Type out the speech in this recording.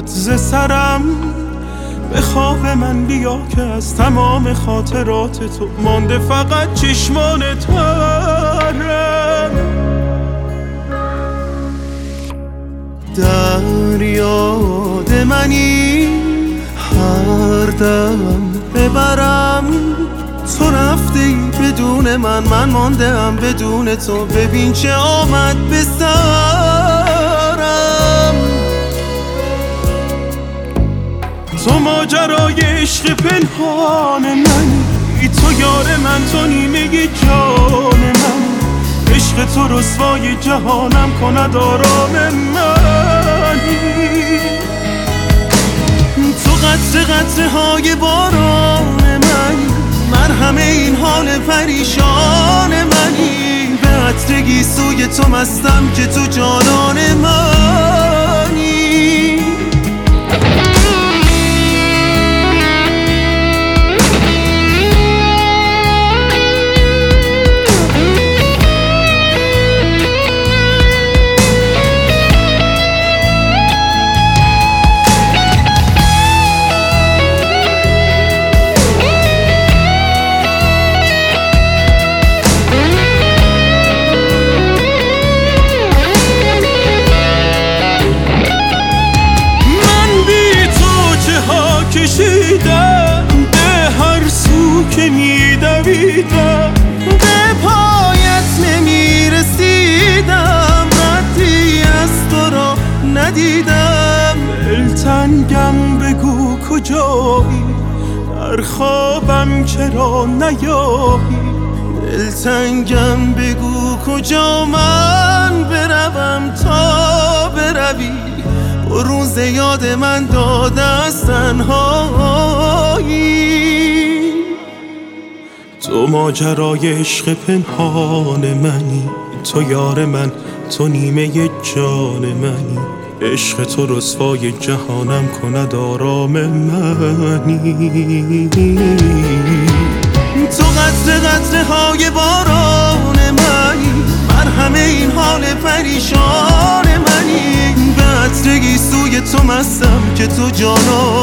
باید ز سرم به خواب من بیا که از تمام خاطرات تو مانده فقط چشمان ترم در یاد منی هر دم ببرم. تو رفته ای بدون من من مانده بدون تو. ببین چه آمد به سرم تو ماجرای عشق پنهان منی تو یار من تو نیمه جان من. عشق تو رسوای جهانم کند آرام منی تو قطر قطره های باران منی من همه این حال پریشان منی. به عطر سوی تو مستم که تو جانان منی ندیدم دلتنگم بگو کجایی؟ در خوابم چرا نیایی؟ دلتنگم بگو کجا من بروم تا بروی؟ روز یاد من داده از تنهایی. تو ماجرای عشق پنهان منی تو یار من تو نیمه جان منی. عشق تو رسوای جهانم کند آرام منی. تو قطر قطره های باران منی. من همه این حال پریشان منی. به عطر سوی تو مستم که تو جانان